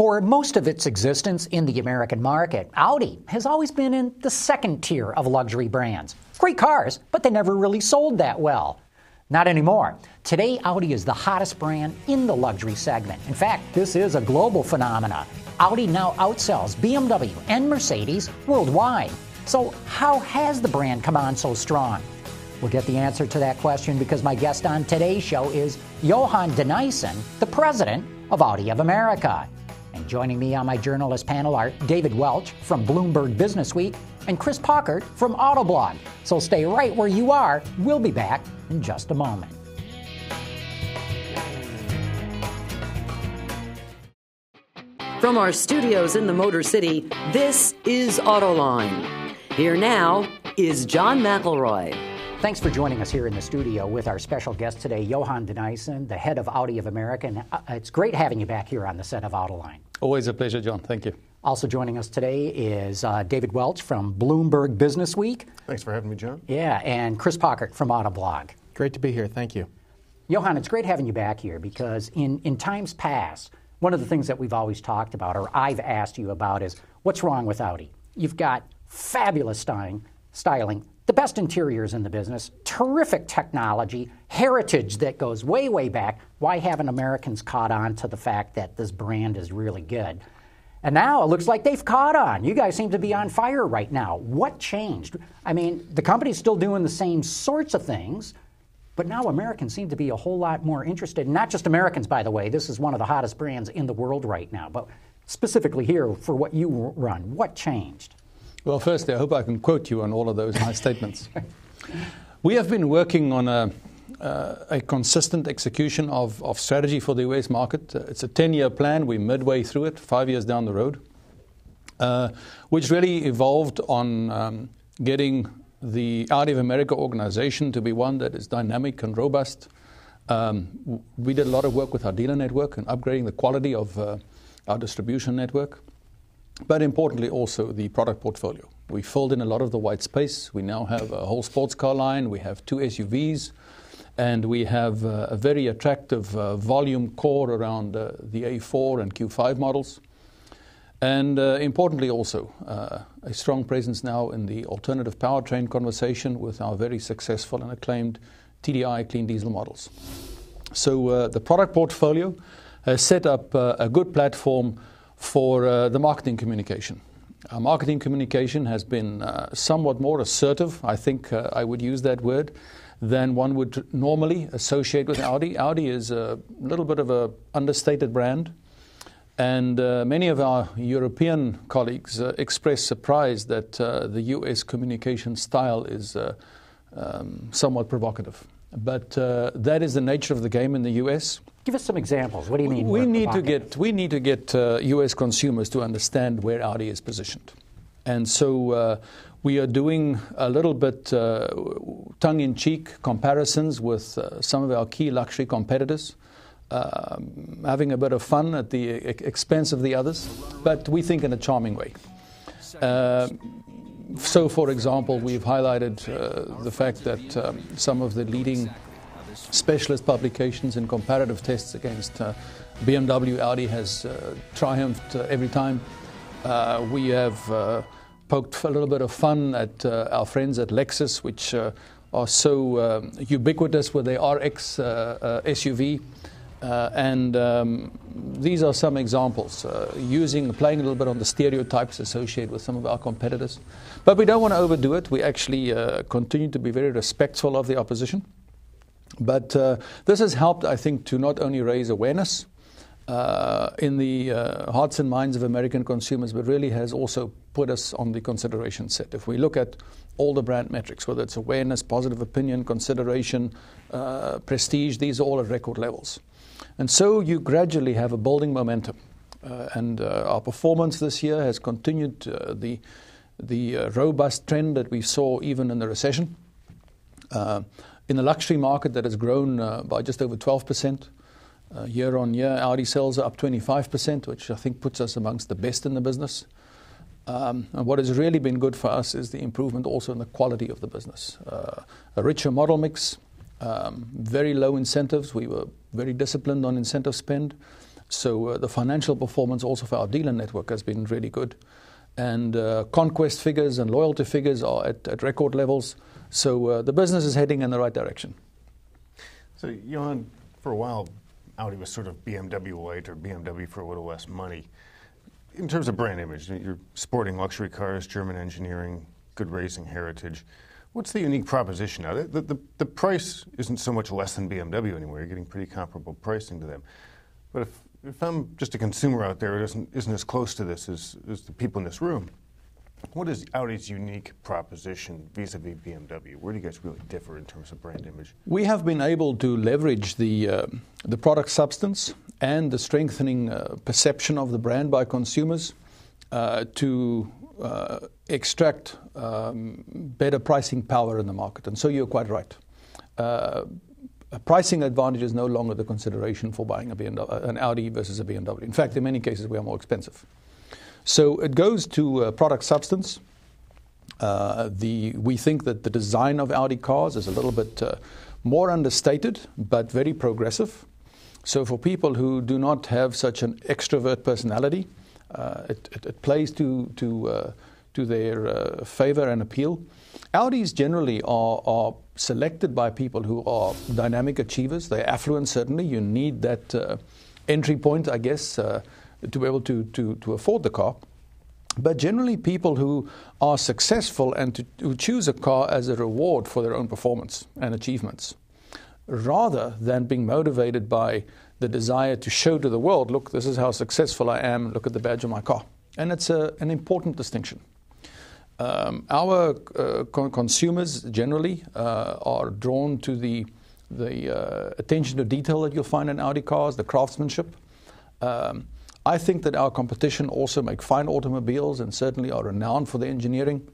For most of its existence in the American market, Audi has always been in the second tier of luxury brands. Great cars, but they never really sold that well. Not anymore. Today, Audi is the hottest brand in the luxury segment. In fact, this is a global phenomenon. Audi now outsells BMW and Mercedes worldwide. So, how has the brand come on so strong? We'll get the answer to that question because my guest on today's show is Johan de Nysschen, the president of Audi of America. And joining me on my journalist panel are David Welch from Bloomberg Business Week and Chris Paukert from Autoblog. So stay right where you are. We'll be back in just a moment. From our studios in the Motor City, this is Autoline. Here now is John McElroy. Thanks for joining us here in the studio with our special guest today, Johan de Nysschen, the head of Audi of America. And uh, it's great having you back here on the set of Autoline. Always a pleasure, John. Thank you. Also joining us today is uh, David Welch from Bloomberg Business Week. Thanks for having me, John. Yeah, and Chris Paukert from Autoblog. Great to be here. Thank you. Johan, it's great having you back here because in, in times past, one of the things that we've always talked about, or I've asked you about, is what's wrong with Audi? You've got fabulous styling, styling the best interiors in the business, terrific technology, heritage that goes way, way back. Why haven't Americans caught on to the fact that this brand is really good? And now it looks like they've caught on. You guys seem to be on fire right now. What changed? I mean, the company's still doing the same sorts of things, but now Americans seem to be a whole lot more interested. Not just Americans, by the way. This is one of the hottest brands in the world right now. But specifically here for what you run, what changed? Well, firstly, I hope I can quote you on all of those nice statements. We have been working on a, uh, a consistent execution of, of, strategy for the US market. Uh, it's a 10 year plan. We're midway through it, five years down the road, uh, which really evolved on um, getting the Audi of America organization to be one that is dynamic and robust. Um, we did a lot of work with our dealer network and upgrading the quality of uh, our distribution network but importantly also the product portfolio. We filled in a lot of the white space. We now have a whole sports car line. We have two SUVs, and we have uh, a very attractive uh, volume core around uh, the A4 and Q5 models. And uh, importantly, also uh, a strong presence now in the alternative powertrain conversation with our very successful and acclaimed TDI clean diesel models. So uh, the product portfolio has set up a good platform for uh, the marketing communication. Our marketing communication has been uh, somewhat more assertive, I think uh, I would use that word, than one would normally associate with Audi. Audi is a little bit of an understated brand. And uh, many of our European colleagues uh, express surprise that uh, the US communication style is um, somewhat provocative. But that is the nature of the game in the US. Give us some examples. What do you mean? We need to get we need to get uh, U.S. consumers to understand where Audi is positioned, and so uh, we are doing a little bit uh, tongue-in-cheek comparisons with uh, some of our key luxury competitors. Um, having a bit of fun at the expense of the others, but we think in a charming way. Uh, so, for example, we've highlighted uh, the fact that um, some of the leading specialist publications and comparative tests against uh, BMW, Audi has uh, triumphed uh, every time. Uh, we have uh, poked a little bit of fun at uh, our friends at Lexus, which are so ubiquitous with their RX SUV. and um, these are some examples, using, playing a little bit on the stereotypes associated with some of our competitors. But we don't want to overdo it. We actually continue to be very respectful of the opposition. But uh, this has helped, I think, to not only raise awareness uh, in the uh, hearts and minds of American consumers, but really has also put us on the consideration set. If we look at all the brand metrics, whether it's awareness, positive opinion, consideration, uh, prestige, these are all at record levels. And so you gradually have a building momentum. Uh, and uh, our performance this year has continued the, the robust trend that we saw even in the recession in the luxury market that has grown uh, by just over 12% uh, year on year. Audi sales are up 25%, which I think puts us amongst the best in the business. Um, and what has really been good for us is the improvement also in the quality of the business. Uh, a richer model mix, um, very low incentives. We were very disciplined on incentive spend. So the financial performance also for our dealer network has been really good. And conquest figures and loyalty figures are at record levels. So uh, the business is heading in the right direction. So, Johan, for a while, Audi was sort of BMW light or BMW for a little less money. In terms of brand image, you're sporting luxury cars, German engineering, good racing heritage. What's the unique proposition now? The, the, the price isn't so much less than BMW anymore. You're getting pretty comparable pricing to them. But if, if I'm just a consumer out there who isn't, isn't as close to this as, as the people in this room, what is Audi's unique proposition vis-a-vis BMW? Where do you guys really differ in terms of brand image? We have been able to leverage the uh, the product substance and the strengthening uh, perception of the brand by consumers uh, to uh, extract um, better pricing power in the market. And so you're quite right. Uh, a pricing advantage is no longer the consideration for buying a BMW, an Audi versus a BMW. In fact, in many cases, we are more expensive. So it goes to uh, product substance. Uh, the, we think that the design of Audi cars is a little bit uh, more understated, but very progressive. So for people who do not have such an extrovert personality, uh, it, it, it, plays to, to, uh, to their uh, favor and appeal. Audis generally are, are, selected by people who are dynamic achievers. They're affluent, certainly. You need that entry point, I guess to be able to, to, to afford the car. But generally, people who are successful and to, who choose a car as a reward for their own performance and achievements, rather than being motivated by the desire to show to the world, look, this is how successful I am, look at the badge on my car. And it's a, an important distinction. Um, our uh, con- consumers generally uh, are drawn to the, the uh, attention to detail that you'll find in Audi cars, the craftsmanship. Um, I think that our competition also make fine automobiles and certainly are renowned for their engineering.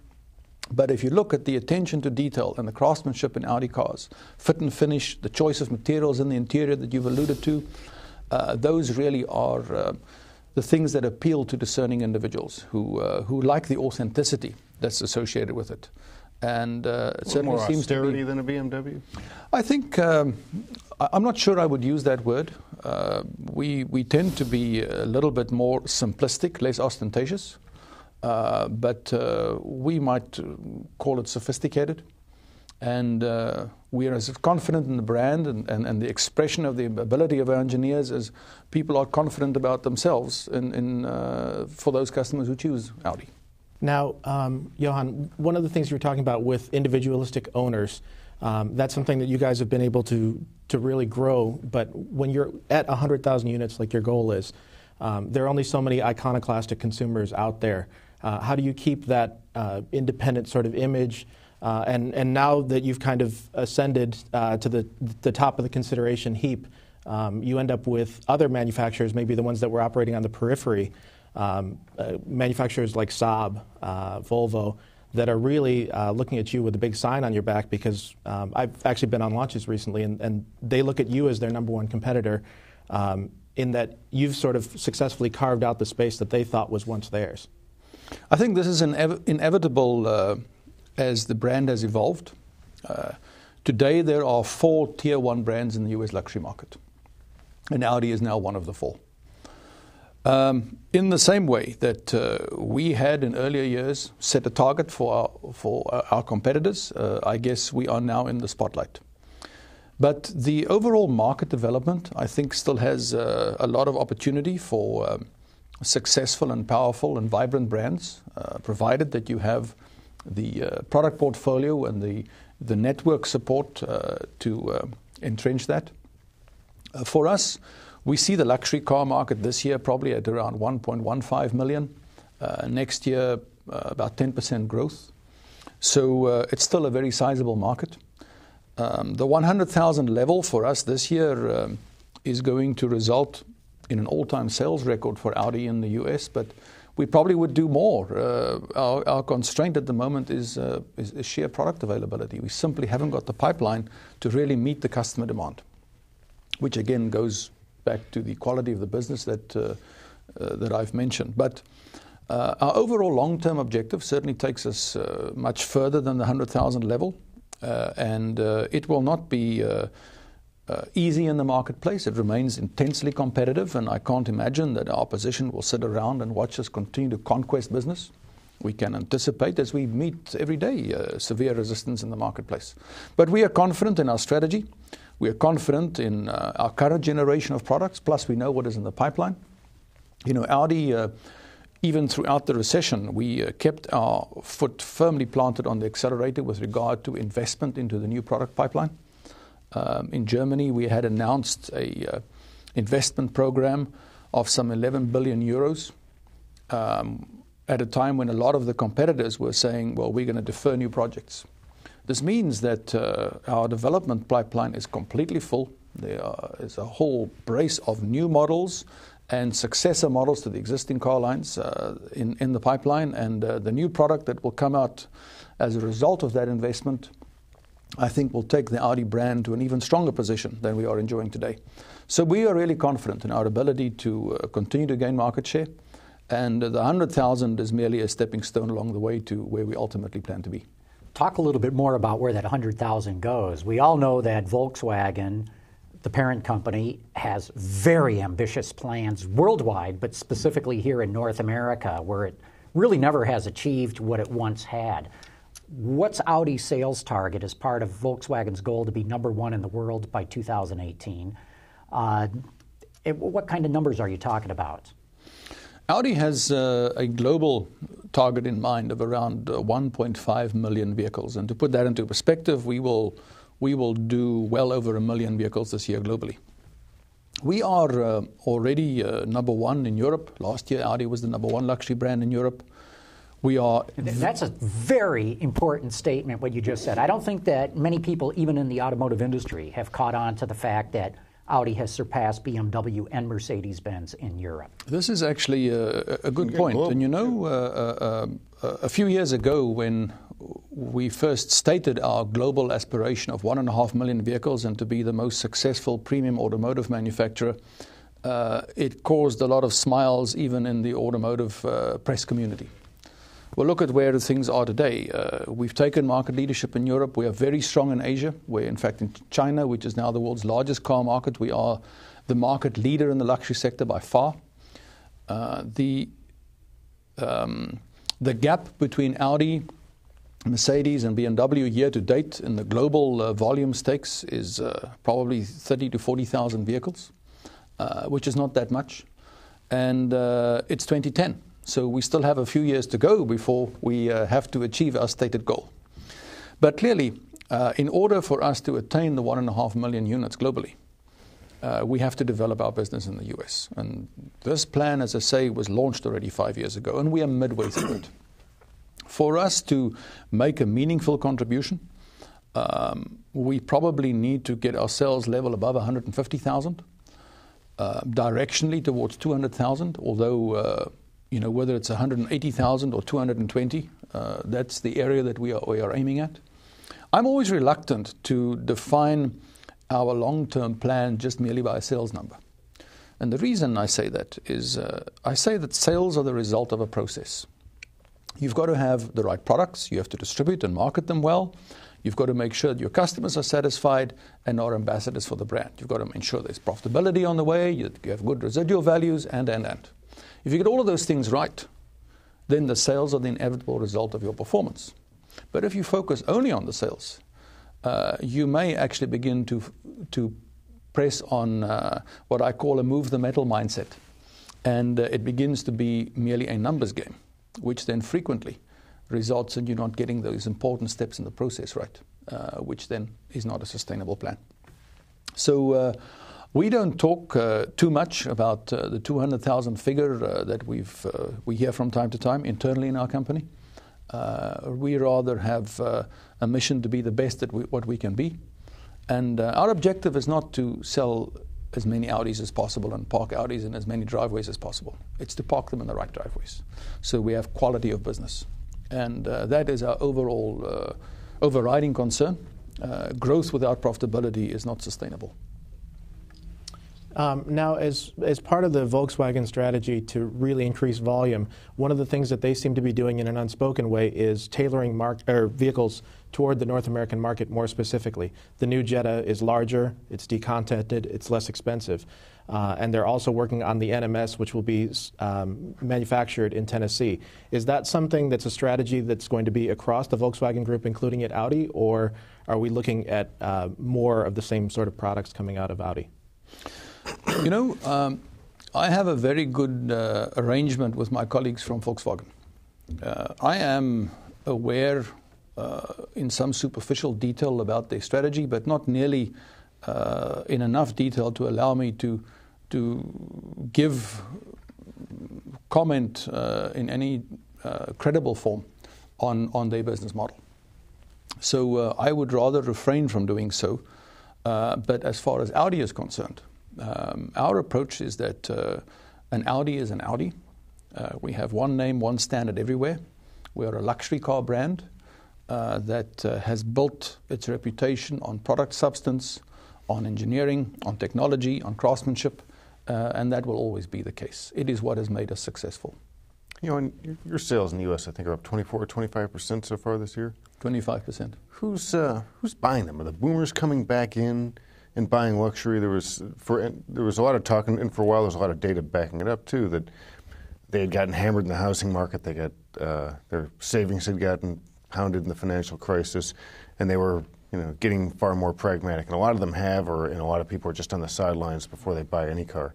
But if you look at the attention to detail and the craftsmanship in Audi cars, fit and finish, the choice of materials in the interior that you've alluded to, uh, those really are uh, the things that appeal to discerning individuals who, uh, who like the authenticity that's associated with it. And uh, it certainly more seems austerity to be, than a BMW. I think um, I'm not sure I would use that word. Uh, we we tend to be a little bit more simplistic, less ostentatious, uh, but uh, we might call it sophisticated. And uh, we are as confident in the brand and, and, and, the expression of the ability of our engineers as people are confident about themselves in, in uh, for those customers who choose Audi. Now, um, Johan, one of the things you were talking about with individualistic owners, um, that's something that you guys have been able to, to really grow. But when you're at 100,000 units, like your goal is, um, there are only so many iconoclastic consumers out there. Uh, how do you keep that uh, independent sort of image? Uh, and, and now that you've kind of ascended uh, to the, the top of the consideration heap, um, you end up with other manufacturers, maybe the ones that were operating on the periphery, um, uh, manufacturers like Saab, uh, Volvo, that are really uh, looking at you with a big sign on your back because um, I've actually been on launches recently and, and, they look at you as their number one competitor um, in that you've sort of successfully carved out the space that they thought was once theirs. I think this is inev- inevitable uh, as the brand has evolved. Uh, today, there are four tier one brands in the US luxury market, and Audi is now one of the four. Um, in the same way that uh, we had in earlier years set a target for our, for our competitors, uh, I guess we are now in the spotlight. But the overall market development, I think, still has uh, a lot of opportunity for um, successful and powerful and vibrant brands, uh, provided that you have the uh, product portfolio and the, the network support uh, to entrench that. for us, we see the luxury car market this year probably at around 1.15 million. Uh, next year, uh, about 10% growth. So uh, it's still a very sizable market. Um, the 100,000 level for us this year um, is going to result in an all-time sales record for Audi in the US, but we probably would do more. Uh, our, our, constraint at the moment is, uh, is, is, sheer product availability. We simply haven't got the pipeline to really meet the customer demand, which again goes back to the quality of the business that, uh, uh, that I've mentioned. But uh, our overall long-term objective certainly takes us much further than the 100,000 level, and it will not be easy in the marketplace. It remains intensely competitive, and I can't imagine that our opposition will sit around and watch us continue to conquest business. We can anticipate as we meet every day severe resistance in the marketplace. But we are confident in our strategy. We are confident in uh, our current generation of products, plus we know what is in the pipeline. You know, Audi, uh, even throughout the recession, we uh, kept our foot firmly planted on the accelerator with regard to investment into the new product pipeline. Um, in Germany, we had announced a uh, investment program of some 11 billion euros. Um, at a time when a lot of the competitors were saying, well, we're going to defer new projects. This means that uh, our development pipeline is completely full. There is a whole brace of new models and successor models to the existing car lines uh, in, in the pipeline. And uh, the new product that will come out as a result of that investment, I think will take the Audi brand to an even stronger position than we are enjoying today. So we are really confident in our ability to uh, continue to gain market share. And the 100,000 is merely a stepping stone along the way to where we ultimately plan to be. Talk a little bit more about where that 100,000 goes. We all know that Volkswagen, the parent company, has very ambitious plans worldwide, but specifically here in North America, where it really never has achieved what it once had. What's Audi's sales target as part of Volkswagen's goal to be number one in the world by 2018? Uh, what kind of numbers are you talking about? Audi has uh, a global target in mind of around uh, 1.5 million vehicles. And to put that into perspective, we will, we will do well over a million vehicles this year globally. We are uh, already uh, number one in Europe. Last year, Audi was the number one luxury brand in Europe. We are. That's a very important statement, what you just said. I don't think that many people, even in the automotive industry, have caught on to the fact that Audi has surpassed BMW and Mercedes Benz in Europe. This is actually a, a good point. And you know, uh, uh, uh, a few years ago, when we first stated our global aspiration of one and a half million vehicles and to be the most successful premium automotive manufacturer, uh, it caused a lot of smiles even in the automotive uh, press community. Well, look at where things are today. Uh, we've taken market leadership in Europe. We are very strong in Asia. We're, in fact, in China, which is now the world's largest car market, we are the market leader in the luxury sector by far. Uh, the, um, the gap between Audi, Mercedes, and BMW year to date in the global uh, volume stakes is uh, probably 30 to 40,000 vehicles, uh, which is not that much. And uh, it's 2010. So we still have a few years to go before we uh, have to achieve our stated goal. But clearly, uh, in order for us to attain the one and a half million units globally, uh, we have to develop our business in the US. And this plan, as I say, was launched already five years ago, and we are midway through it. For us to make a meaningful contribution, um, we probably need to get our sales level above 150,000, uh, directionally towards 200,000, although uh, you know, whether it's 180,000 or 220, uh, that's the area that we are, we are aiming at. I'm always reluctant to define our long term plan just merely by a sales number. And the reason I say that is uh, I say that sales are the result of a process. You've got to have the right products, you have to distribute and market them well. You've got to make sure that your customers are satisfied and are ambassadors for the brand. You've got to ensure there's profitability on the way, you have good residual values, and, and, and. If you get all of those things right, then the sales are the inevitable result of your performance. But if you focus only on the sales, uh, you may actually begin to, to press on uh, what I call a move the metal mindset. And uh, it begins to be merely a numbers game, which then frequently results in you not getting those important steps in the process right, uh, which then is not a sustainable plan. So, uh, we don't talk uh, too much about uh, the 200,000 figure uh, that we've, uh, we hear from time to time internally in our company. Uh, we rather have uh, a mission to be the best at what we can be. And our objective is not to sell as many Audis as possible and park Audis in as many driveways as possible. It's to park them in the right driveways. So we have quality of business. And that is our overall overriding concern. growth without profitability is not sustainable. Um, now, as, as part of the Volkswagen strategy to really increase volume, one of the things that they seem to be doing in an unspoken way is tailoring or vehicles toward the North American market more specifically. The new Jetta is larger, it's decontented, it's less expensive. Uh, and they're also working on the NMS, which will be um, manufactured in Tennessee. Is that something that's a strategy that's going to be across the Volkswagen Group, including at Audi, or are we looking at uh, more of the same sort of products coming out of Audi? You know, um, I have a very good uh, arrangement with my colleagues from Volkswagen. Uh, I am aware uh, in some superficial detail about their strategy, but not nearly uh, in enough detail to allow me to to give comment uh, in any uh, credible form on on their business model. So I would rather refrain from doing so. But as far as Audi is concerned, um, our approach is that uh, an Audi is an Audi. Uh, we have one name, one standard everywhere. We are a luxury car brand uh, that uh, has built its reputation on product substance, on engineering, on technology, on craftsmanship, uh, and that will always be the case. It is what has made us successful. You know, and your sales in the U.S. I think are up 24 or 25 percent so far this year. 25 percent. Who's uh, who's buying them? Are the boomers coming back in and buying luxury? There was for there was a lot of talk, and for a while there was a lot of data backing it up too. That they had gotten hammered in the housing market. They got uh, their savings had gotten pounded in the financial crisis, and they were you know getting far more pragmatic. And a lot of them have, or and a lot of people are just on the sidelines before they buy any car.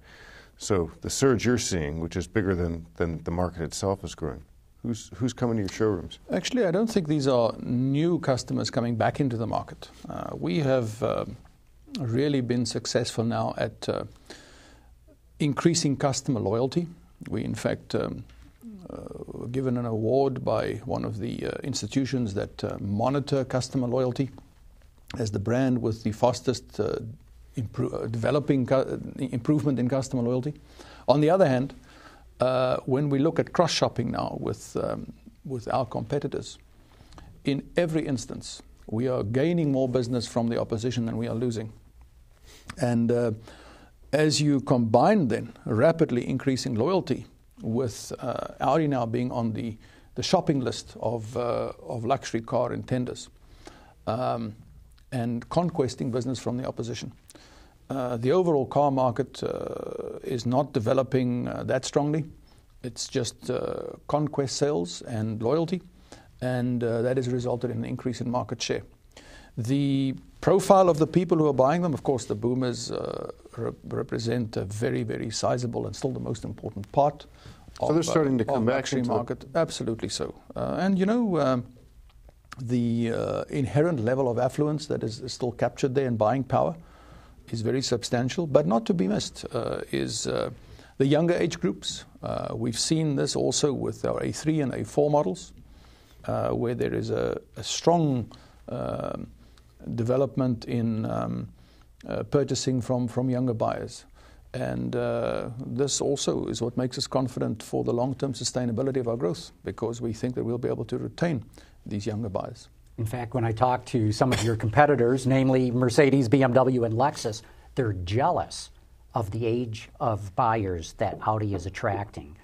So the surge you're seeing, which is bigger than, than the market itself, is growing. Who's, who's coming to your showrooms? Actually, I don't think these are new customers coming back into the market. Uh, we have uh, really been successful now at uh, increasing customer loyalty. We, in fact, um, were given an award by one of the uh, institutions that uh, monitor customer loyalty as the brand with the fastest uh, impro- developing improvement in customer loyalty. On the other hand, uh, when we look at cross shopping now with, um, with our competitors, in every instance, we are gaining more business from the opposition than we are losing. And uh, as you combine then rapidly increasing loyalty with uh, Audi now being on the, the shopping list of, uh, of luxury car intenders um, and conquesting business from the opposition, uh, the overall car market uh, is not developing uh, that strongly. It's just uh, conquest sales and loyalty, and that has resulted in an increase in market share. The profile of the people who are buying them, of course, the boomers re- represent a very, very sizable and still the most important part. So of, they're starting to come back into market. Absolutely so. and you know. Um, the inherent level of affluence that is, is still captured there in buying power is very substantial, but not to be missed uh, is uh, the younger age groups. Uh, we've seen this also with our A3 and A4 models, uh, where there is a, a strong um, development in um, uh, purchasing from, from younger buyers. And uh, this also is what makes us confident for the long term sustainability of our growth, because we think that we'll be able to retain these younger buyers. In fact, when I talk to some of your competitors, namely Mercedes, BMW, and Lexus, they're jealous of the age of buyers that Audi is attracting.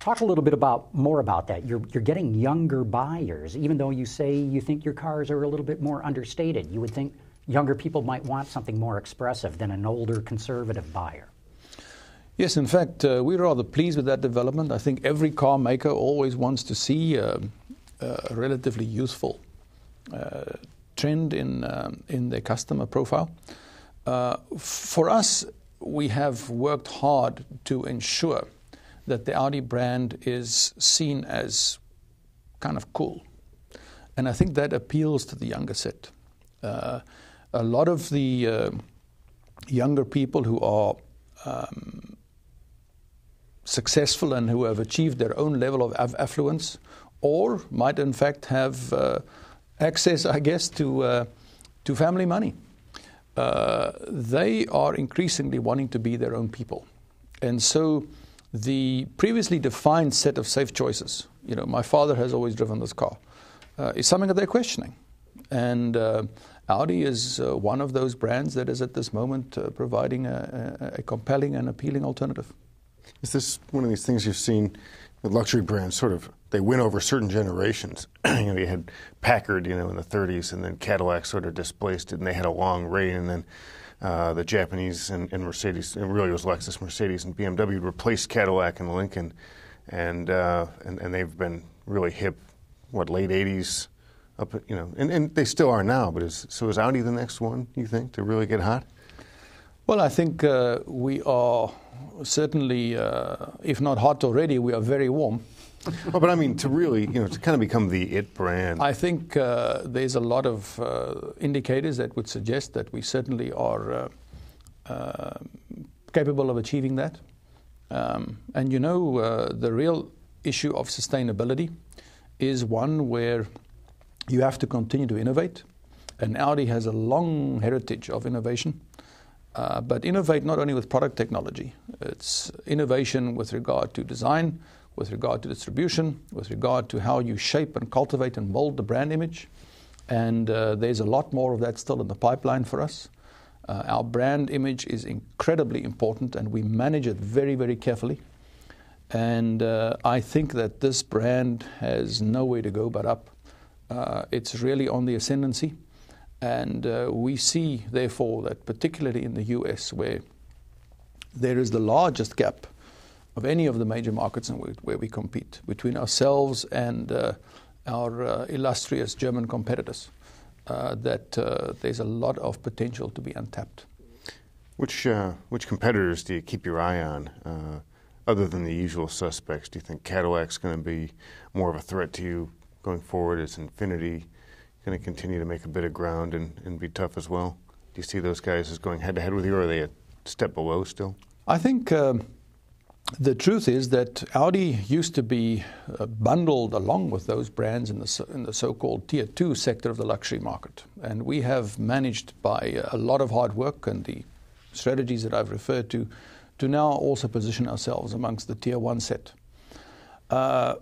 Talk a little bit about more about that. You're, you're getting younger buyers, even though you say you think your cars are a little bit more understated. You would think younger people might want something more expressive than an older conservative buyer. Yes, in fact, uh, we're rather pleased with that development. I think every car maker always wants to see uh, a relatively youthful uh, trend in, um, in their customer profile. Uh, for us, we have worked hard to ensure that the Audi brand is seen as kind of cool. And I think that appeals to the younger set. Uh, a lot of the uh, younger people who are um, successful and who have achieved their own level of affluence, or might in fact have uh, access, I guess, to, uh, to family money. Uh, they are increasingly wanting to be their own people. And so the previously defined set of safe choices, you know, my father has always driven this car, uh, is something that they're questioning. And uh, Audi is uh, one of those brands that is at this moment uh, providing a, a, compelling and appealing alternative. Is this one of these things you've seen with luxury brands sort of they win over certain generations? you know, you had Packard, you know, in the 30s, and then Cadillac sort of displaced it, and they had a long reign, and then uh, the Japanese and, and Mercedes, it really was Lexus, Mercedes, and BMW replaced Cadillac and Lincoln, and, uh, and, and they've been really hip, what, late 80s, up, you know, and, and they still are now. But is, so is Audi the next one? You think to really get hot? Well, I think uh, we are certainly, uh, if not hot already, we are very warm. Well, but I mean, to really, you know, to kind of become the it brand. I think uh, there's a lot of uh, indicators that would suggest that we certainly are uh, uh, capable of achieving that. Um, and you know, the real issue of sustainability is one where you have to continue to innovate. And Audi has a long heritage of innovation. Uh, but innovate not only with product technology, it's innovation with regard to design, with regard to distribution, with regard to how you shape and cultivate and mold the brand image. And uh, there's a lot more of that still in the pipeline for us. Uh, our brand image is incredibly important, and we manage it very, very carefully. And uh, I think that this brand has nowhere to go but up. Uh, it's really on the ascendancy. And uh, we see, therefore, that particularly in the US, where there is the largest gap of any of the major markets where we compete between ourselves and uh, our uh, illustrious German competitors, uh, that uh, there's a lot of potential to be untapped. Which, which competitors do you keep your eye on? other than the usual suspects, do you think Cadillac's going to be more of a threat to you going forward? Is Infiniti going to continue to make a bit of ground and, and be tough as well? Do you see those guys as going head to head with you, or are they a step below still? I think um, the truth is that Audi used to be uh, bundled along with those brands in the, in the so called tier two sector of the luxury market. And we have managed by a lot of hard work and the strategies that I've referred to to now also position ourselves amongst the tier one set. Uh,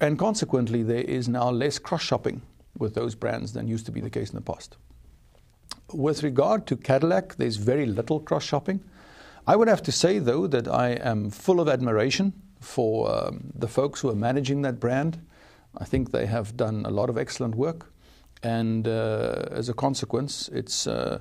and consequently, there is now less cross shopping with those brands than used to be the case in the past. With regard to Cadillac, there's very little cross shopping. I would have to say, though, that I am full of admiration for um, the folks who are managing that brand. I think they have done a lot of excellent work. And uh, as a consequence, it's, uh,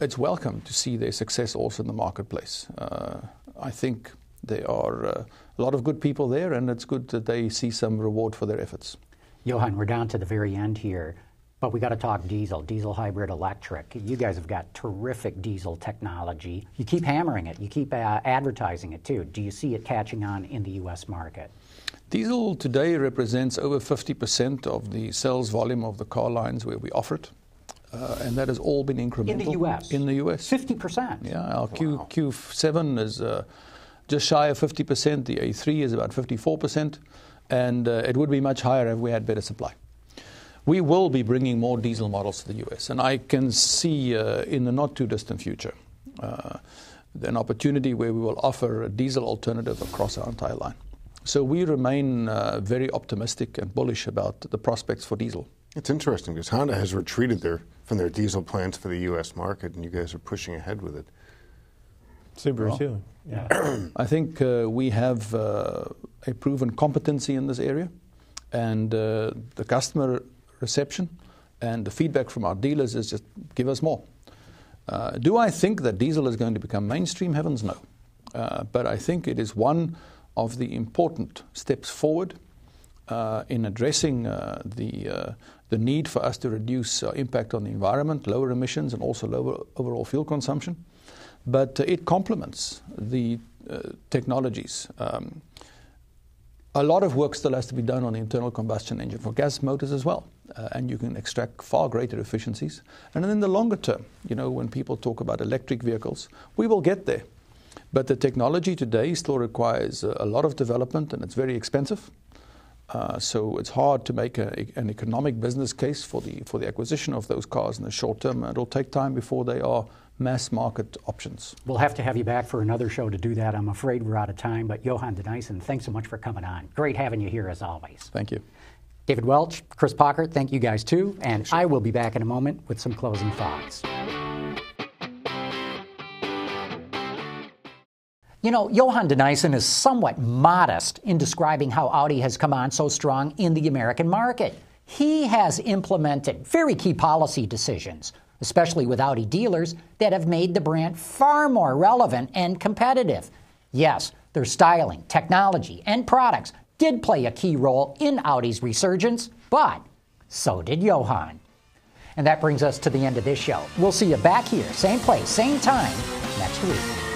it's welcome to see their success also in the marketplace. Uh, I think there are uh, a lot of good people there, and it's good that they see some reward for their efforts. Johan, we're down to the very end here, but we got to talk diesel, diesel hybrid electric. You guys have got terrific diesel technology. You keep hammering it, you keep uh, advertising it too. Do you see it catching on in the U.S. market? Diesel today represents over 50% of the sales volume of the car lines where we offer it. Uh, and that has all been incremental. In the U.S.? In the U.S. 50%? Yeah, our wow. Q, Q7 is uh, just shy of 50%. The A3 is about 54%. And uh, it would be much higher if we had better supply. We will be bringing more diesel models to the U.S., and I can see uh, in the not too distant future uh, an opportunity where we will offer a diesel alternative across our entire line. So we remain uh, very optimistic and bullish about the prospects for diesel. It's interesting because Honda has retreated their, from their diesel plans for the U.S. market, and you guys are pushing ahead with it. Subaru well, too. Yeah. I think uh, we have uh, a proven competency in this area, and uh, the customer reception and the feedback from our dealers is just give us more. Uh, do I think that diesel is going to become mainstream? Heavens, no. Uh, but I think it is one of the important steps forward uh, in addressing the the need for us to reduce impact on the environment, lower emissions, and also lower overall fuel consumption but it complements the uh, technologies. Um, a lot of work still has to be done on the internal combustion engine for gas motors as well, uh, and you can extract far greater efficiencies. And then in the longer term, you know, when people talk about electric vehicles, we will get there. But the technology today still requires a lot of development and it's very expensive. Uh, so it's hard to make a, an economic business case for the, for the acquisition of those cars in the short term. It'll take time before they are mass market options. We'll have to have you back for another show to do that. I'm afraid we're out of time, but Johan de Nysschen, thanks so much for coming on. Great having you here as always. Thank you. David Welch, Chris Paukert, thank you guys too. And I will be back in a moment with some closing thoughts. You know, Johan de Nysschen is somewhat modest in describing how Audi has come on so strong in the American market. He has implemented very key policy decisions, especially with Audi dealers, that have made the brand far more relevant and competitive. Yes, their styling, technology, and products did play a key role in Audi's resurgence, but so did Johan. And that brings us to the end of this show. We'll see you back here, same place, same time, next week.